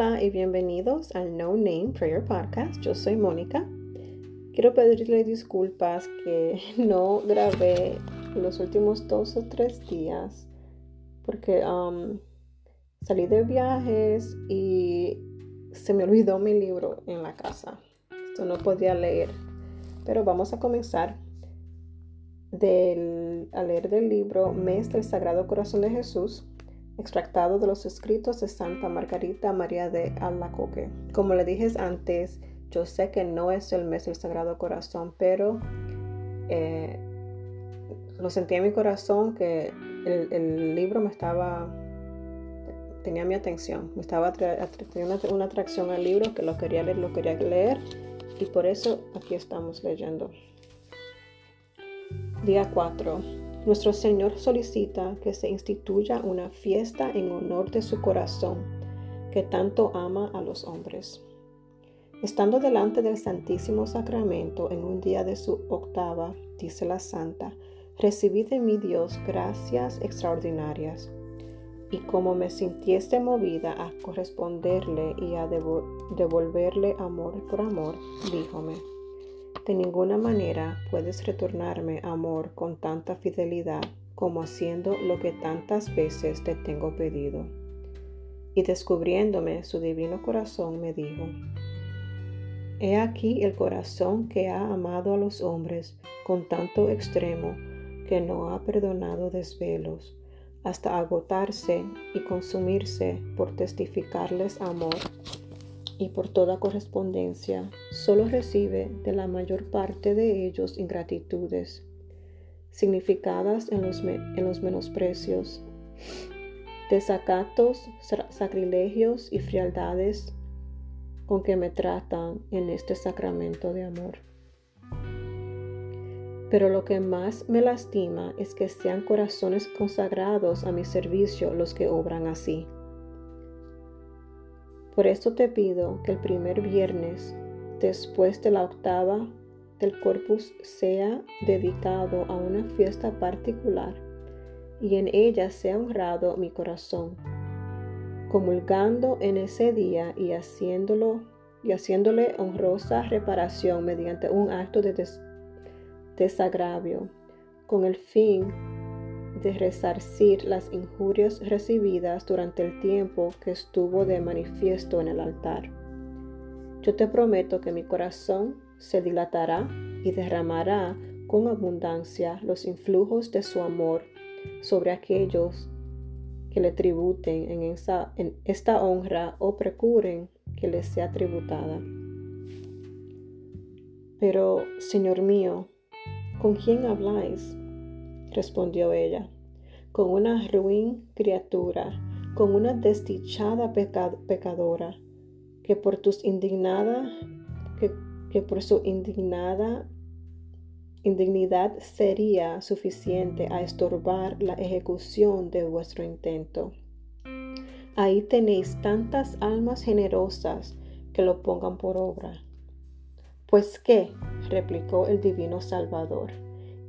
Hola y bienvenidos al No Name Prayer Podcast. Yo soy Mónica. Quiero pedirle disculpas que no grabé los últimos dos o tres días porque um, salí de viajes y se me olvidó mi libro en la casa. Esto no podía leer. Pero vamos a comenzar a leer del libro Mes del Sagrado Corazón de Jesús extractado de los escritos de Santa Margarita María de Alacoque. Como le dije antes, yo sé que no es el mes del Sagrado Corazón, pero eh, lo sentí en mi corazón que el, libro me estaba, tenía mi atención, me estaba tenía una, atracción al libro que lo quería leer, lo quería leer y por eso aquí estamos leyendo. Día 4. Nuestro Señor solicita que se instituya una fiesta en honor de su corazón, que tanto ama a los hombres. Estando delante del Santísimo Sacramento en un día de su octava, dice la Santa, recibí de mi Dios gracias extraordinarias. Y como me sintiese movida a corresponderle y a devolverle amor por amor, díjome, de ninguna manera puedes retornarme amor con tanta fidelidad como haciendo lo que tantas veces te tengo pedido. Y descubriéndome su divino corazón me dijo, He aquí el corazón que ha amado a los hombres con tanto extremo que no ha perdonado desvelos, hasta agotarse y consumirse por testificarles amor y por toda correspondencia solo recibe de la mayor parte de ellos ingratitudes, significadas en los, en los menosprecios, desacatos, sacrilegios y frialdades con que me tratan en este sacramento de amor. Pero lo que más me lastima es que sean corazones consagrados a mi servicio los que obran así. Por esto te pido que el primer viernes, después de la octava del corpus, sea dedicado a una fiesta particular y en ella sea honrado mi corazón, comulgando en ese día y haciéndolo y haciéndole honrosa reparación mediante un acto de desagravio, con el fin de resarcir las injurias recibidas durante el tiempo que estuvo de manifiesto en el altar. Yo te prometo que mi corazón se dilatará y derramará con abundancia los influjos de su amor sobre aquellos que le tributen en, esta honra o procuren que les sea tributada. Pero, Señor mío, ¿con quién habláis? Respondió ella, con una ruin criatura, con una desdichada pecadora, que por tus indignada, que, por su indignada indignidad sería suficiente a estorbar la ejecución de vuestro intento. Ahí tenéis tantas almas generosas que lo pongan por obra. Pues qué, replicó el divino Salvador,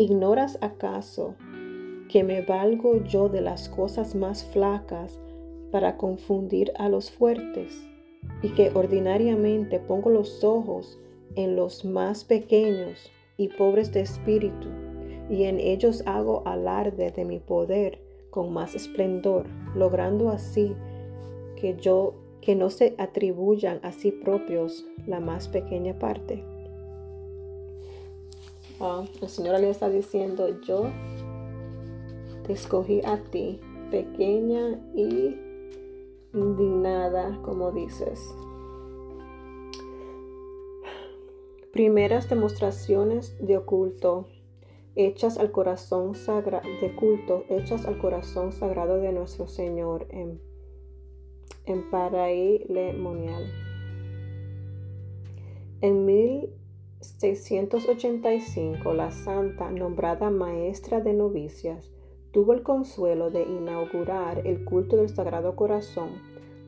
¿Ignoras acaso que me valgo yo de las cosas más flacas para confundir a los fuertes y que ordinariamente pongo los ojos en los más pequeños y pobres de espíritu y en ellos hago alarde de mi poder con más esplendor, logrando así que yo que no se atribuyan a sí propios la más pequeña parte? Ah, el Señor le está diciendo, yo te escogí a ti, pequeña y indignada, como dices. Primeras demostraciones de oculto hechas al corazón sagrado de culto hechas al corazón sagrado de nuestro Señor en, en Paraí Lemonial. En mil 685, la santa, nombrada maestra de novicias, tuvo el consuelo de inaugurar el culto del Sagrado Corazón,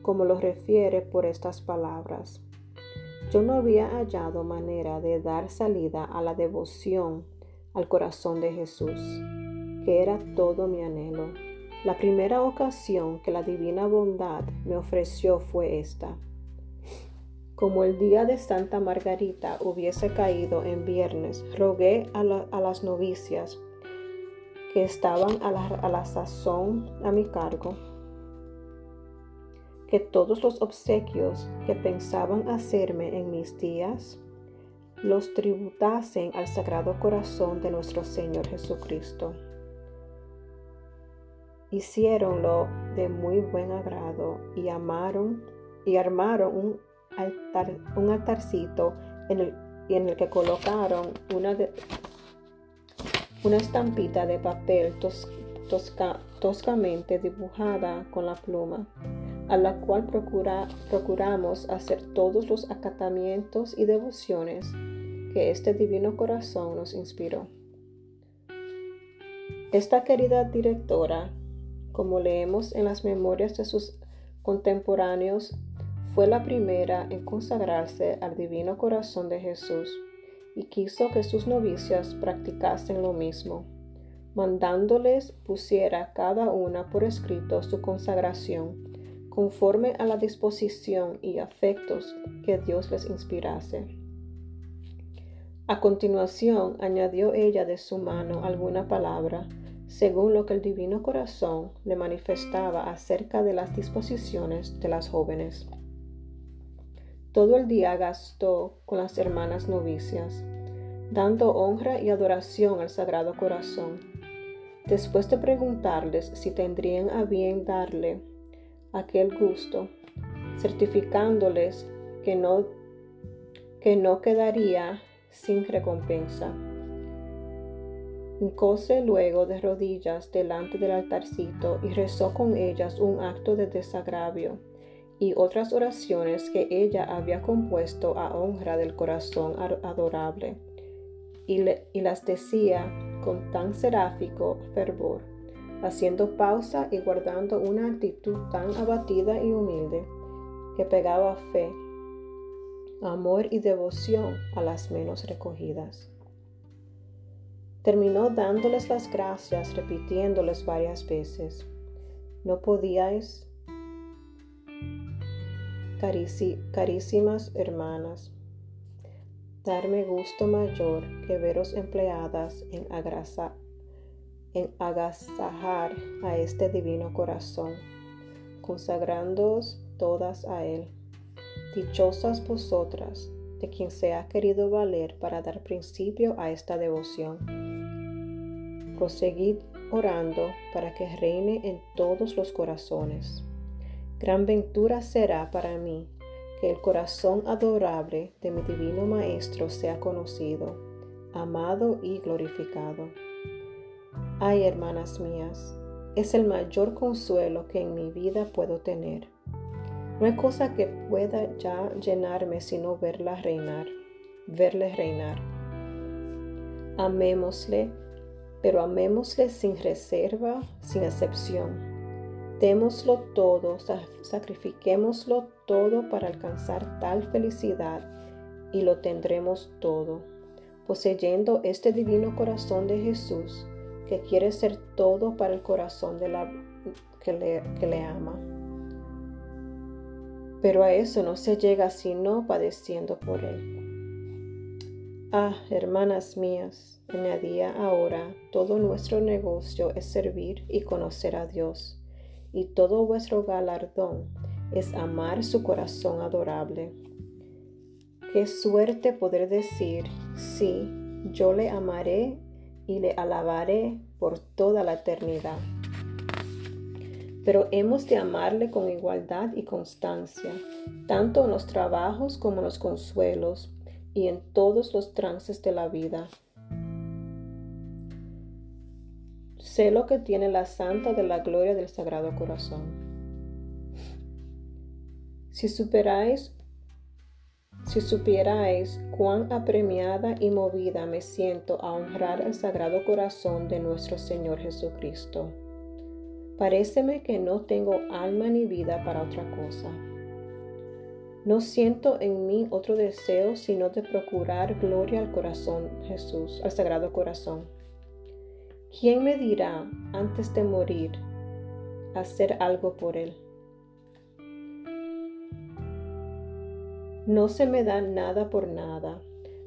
como lo refiere por estas palabras. Yo no había hallado manera de dar salida a la devoción al corazón de Jesús, que era todo mi anhelo. La primera ocasión que la divina bondad me ofreció fue esta como el día de Santa Margarita hubiese caído en viernes, rogué a, las novicias que estaban a la, sazón a mi cargo, que todos los obsequios que pensaban hacerme en mis días los tributasen al Sagrado Corazón de nuestro Señor Jesucristo. Hicieronlo de muy buen agrado y amaron y armaron un un altarcito en el, en el que colocaron una, estampita de papel toscamente dibujada con la pluma, a la cual procura, procuramos hacer todos los acatamientos y devociones que este divino corazón nos inspiró. Esta querida directora, como leemos en las memorias de sus contemporáneos, fue la primera en consagrarse al divino corazón de Jesús y quiso que sus novicias practicasen lo mismo, mandándoles pusiera cada una por escrito su consagración, conforme a la disposición y afectos que Dios les inspirase. A continuación añadió ella de su mano alguna palabra, según lo que el divino corazón le manifestaba acerca de las disposiciones de las jóvenes. Todo el día gastó con las hermanas novicias, dando honra y adoración al Sagrado Corazón. Después de preguntarles si tendrían a bien darle aquel gusto, certificándoles que no, que no quedaría sin recompensa. Hincóse luego de rodillas delante del altarcito y rezó con ellas un acto de desagravio y otras oraciones que ella había compuesto a honra del corazón adorable, y, las decía con tan seráfico fervor, haciendo pausa y guardando una actitud tan abatida y humilde, que pegaba fe, amor y devoción a las menos recogidas. Terminó dándoles las gracias, repitiéndoles varias veces, no podíais carísimas hermanas, darme gusto mayor que veros empleadas en, en agasajar a este divino corazón, consagrándoos todas a él. Dichosas vosotras, de quien se ha querido valer para dar principio a esta devoción. Proseguid orando para que reine en todos los corazones. Gran ventura será para mí que el corazón adorable de mi divino Maestro sea conocido, amado y glorificado. Ay, hermanas mías, es el mayor consuelo que en mi vida puedo tener. No hay cosa que pueda ya llenarme sino verla reinar, verle reinar. Amémosle, pero amémosle sin reserva, sin excepción Démoslo todo, sacrifiquémoslo todo para alcanzar tal felicidad y lo tendremos todo, poseyendo este divino corazón de Jesús que quiere ser todo para el corazón de la que le, que le ama. Pero a eso no se llega sino padeciendo por él. Ah, hermanas mías, añadía ahora, todo nuestro negocio es servir y conocer a Dios y todo vuestro galardón es amar su corazón adorable. Qué suerte poder decir, sí, yo le amaré y le alabaré por toda la eternidad. Pero hemos de amarle con igualdad y constancia, tanto en los trabajos como en los consuelos y en todos los trances de la vida Sé lo que tiene la Santa de la Gloria del Sagrado Corazón. Si superáis, si supierais cuán apremiada y movida me siento a honrar el Sagrado Corazón de nuestro Señor Jesucristo. Paréceme que no tengo alma ni vida para otra cosa. No siento en mí otro deseo sino de procurar gloria al corazón Jesús, al Sagrado Corazón. ¿Quién me dirá antes de morir hacer algo por Él? No se me da nada por nada,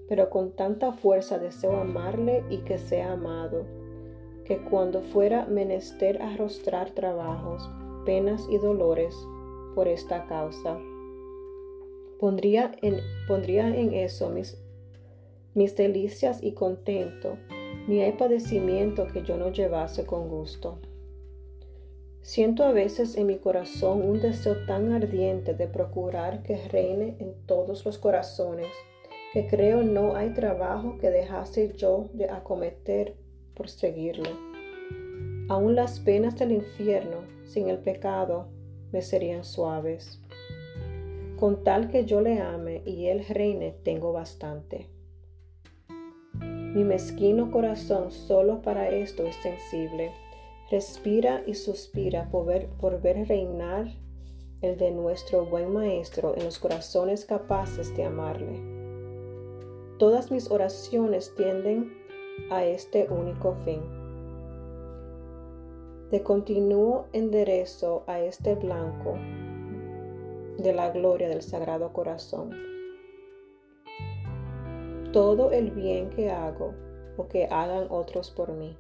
pero con tanta fuerza deseo amarle y que sea amado, que cuando fuera menester arrostrar trabajos, penas y dolores por esta causa, pondría en, pondría en eso mis, mis delicias y contento, ni hay padecimiento que yo no llevase con gusto. Siento a veces en mi corazón un deseo tan ardiente de procurar que reine en todos los corazones, que creo no hay trabajo que dejase yo de acometer por seguirlo. Aún las penas del infierno, sin el pecado, me serían suaves. Con tal que yo le ame y él reine, tengo bastante. Mi mezquino corazón solo para esto es sensible respira y suspira por ver, por ver reinar el de nuestro buen Maestro en los corazones capaces de amarle. Todas mis oraciones tienden a este único fin. De continuo enderezo a este blanco de la gloria del Sagrado Corazón. Todo el bien que hago o que hagan otros por mí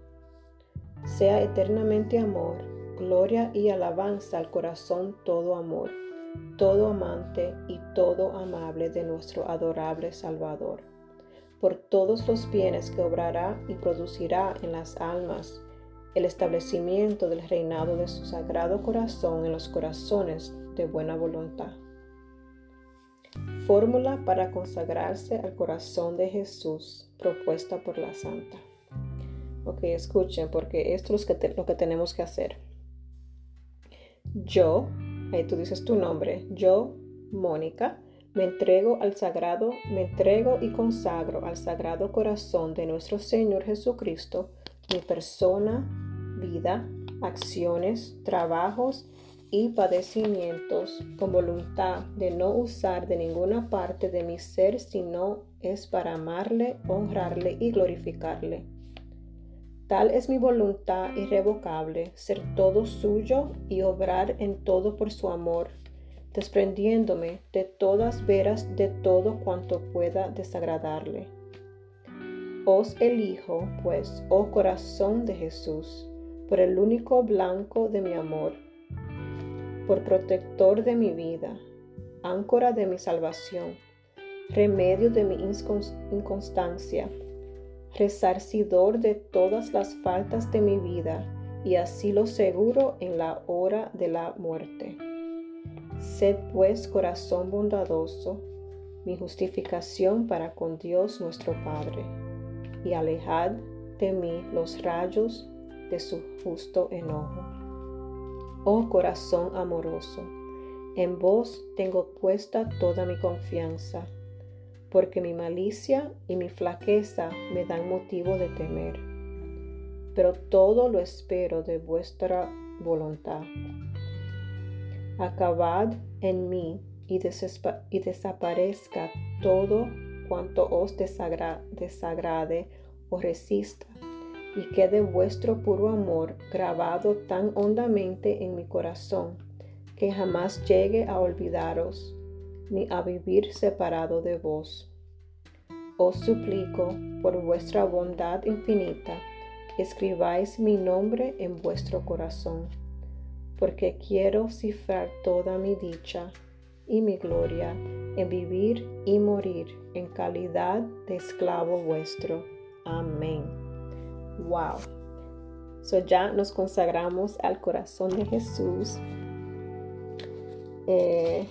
sea eternamente amor, gloria y alabanza al corazón todo amor, todo amante y todo amable de nuestro adorable Salvador, por todos los bienes que obrará y producirá en las almas, el establecimiento del reinado de su sagrado corazón en los corazones de buena voluntad. Fórmula para consagrarse al corazón de Jesús propuesta por la Santa. Ok, escuchen, porque esto es lo que tenemos que hacer. Yo, ahí tú dices tu nombre, yo, Mónica, me entrego al sagrado, me entrego y consagro al sagrado corazón de nuestro Señor Jesucristo, mi persona, vida, acciones, trabajos y padecimientos, con voluntad de no usar de ninguna parte de mi ser, sino es para amarle, honrarle y glorificarle Tal es mi voluntad irrevocable, ser todo suyo y obrar en todo por su amor, desprendiéndome de todas veras de todo cuanto pueda desagradarle. Os elijo, pues, oh corazón de Jesús, por el único blanco de mi amor, por protector de mi vida, áncora de mi salvación, remedio de mi inconstancia resarcidor de todas las faltas de mi vida, y así lo seguro en la hora de la muerte. Sed pues corazón bondadoso, mi justificación para con Dios nuestro Padre, y alejad de mí los rayos de su justo enojo. Oh corazón amoroso, en vos tengo puesta toda mi confianza porque mi malicia y mi flaqueza me dan motivo de temer. Pero todo lo espero de vuestra voluntad. Acabad en mí y, desaparezca todo cuanto os desagrade o resista, y quede vuestro puro amor grabado tan hondamente en mi corazón que jamás llegue a olvidaros ni a vivir separado de vos. Os suplico, por vuestra bondad infinita, escribáis mi nombre en vuestro corazón, porque quiero cifrar toda mi dicha y mi gloria en vivir y morir en calidad de esclavo vuestro. Amén. Wow. So ya nos consagramos al corazón de Jesús. Eh,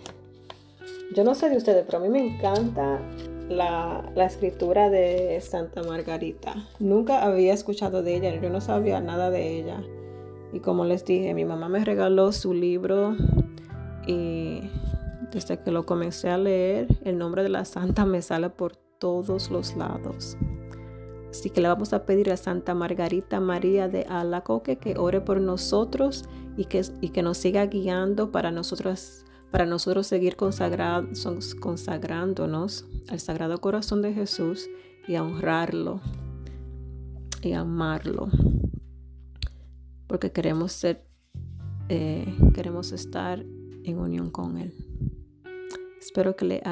yo no sé de ustedes, pero a mí me encanta la, escritura de Santa Margarita. Nunca había escuchado de ella, yo no sabía nada de ella. Y como les dije, mi mamá me regaló su libro y desde que lo comencé a leer, el nombre de la santa me sale por todos los lados. Así que le vamos a pedir a Santa Margarita María de Alacoque que ore por nosotros y que, y que nos siga guiando para nosotros para nosotros seguir consagrándonos al Sagrado Corazón de Jesús y a honrarlo y amarlo. Porque queremos ser, eh, queremos estar en unión con Él. Espero que,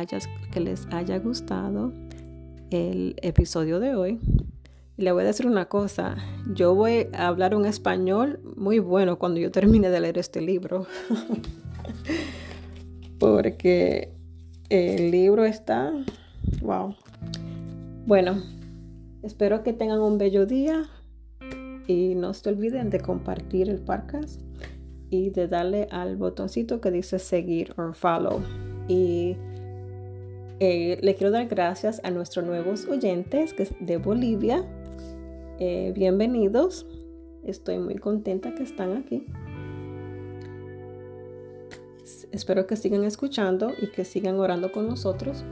que les haya gustado el episodio de hoy. Le voy a decir una cosa, yo voy a hablar un español muy bueno cuando yo termine de leer este libro. Porque el libro está, wow. Bueno, espero que tengan un bello día y no se olviden de compartir el podcast y de darle al botoncito que dice seguir o follow. Y eh, le quiero dar gracias a nuestros nuevos oyentes que de Bolivia. Eh, bienvenidos. Estoy muy contenta que están aquí. Espero que sigan escuchando y que sigan orando con nosotros.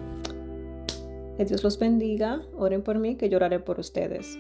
Que Dios los bendiga. Oren por mí, que lloraré por ustedes.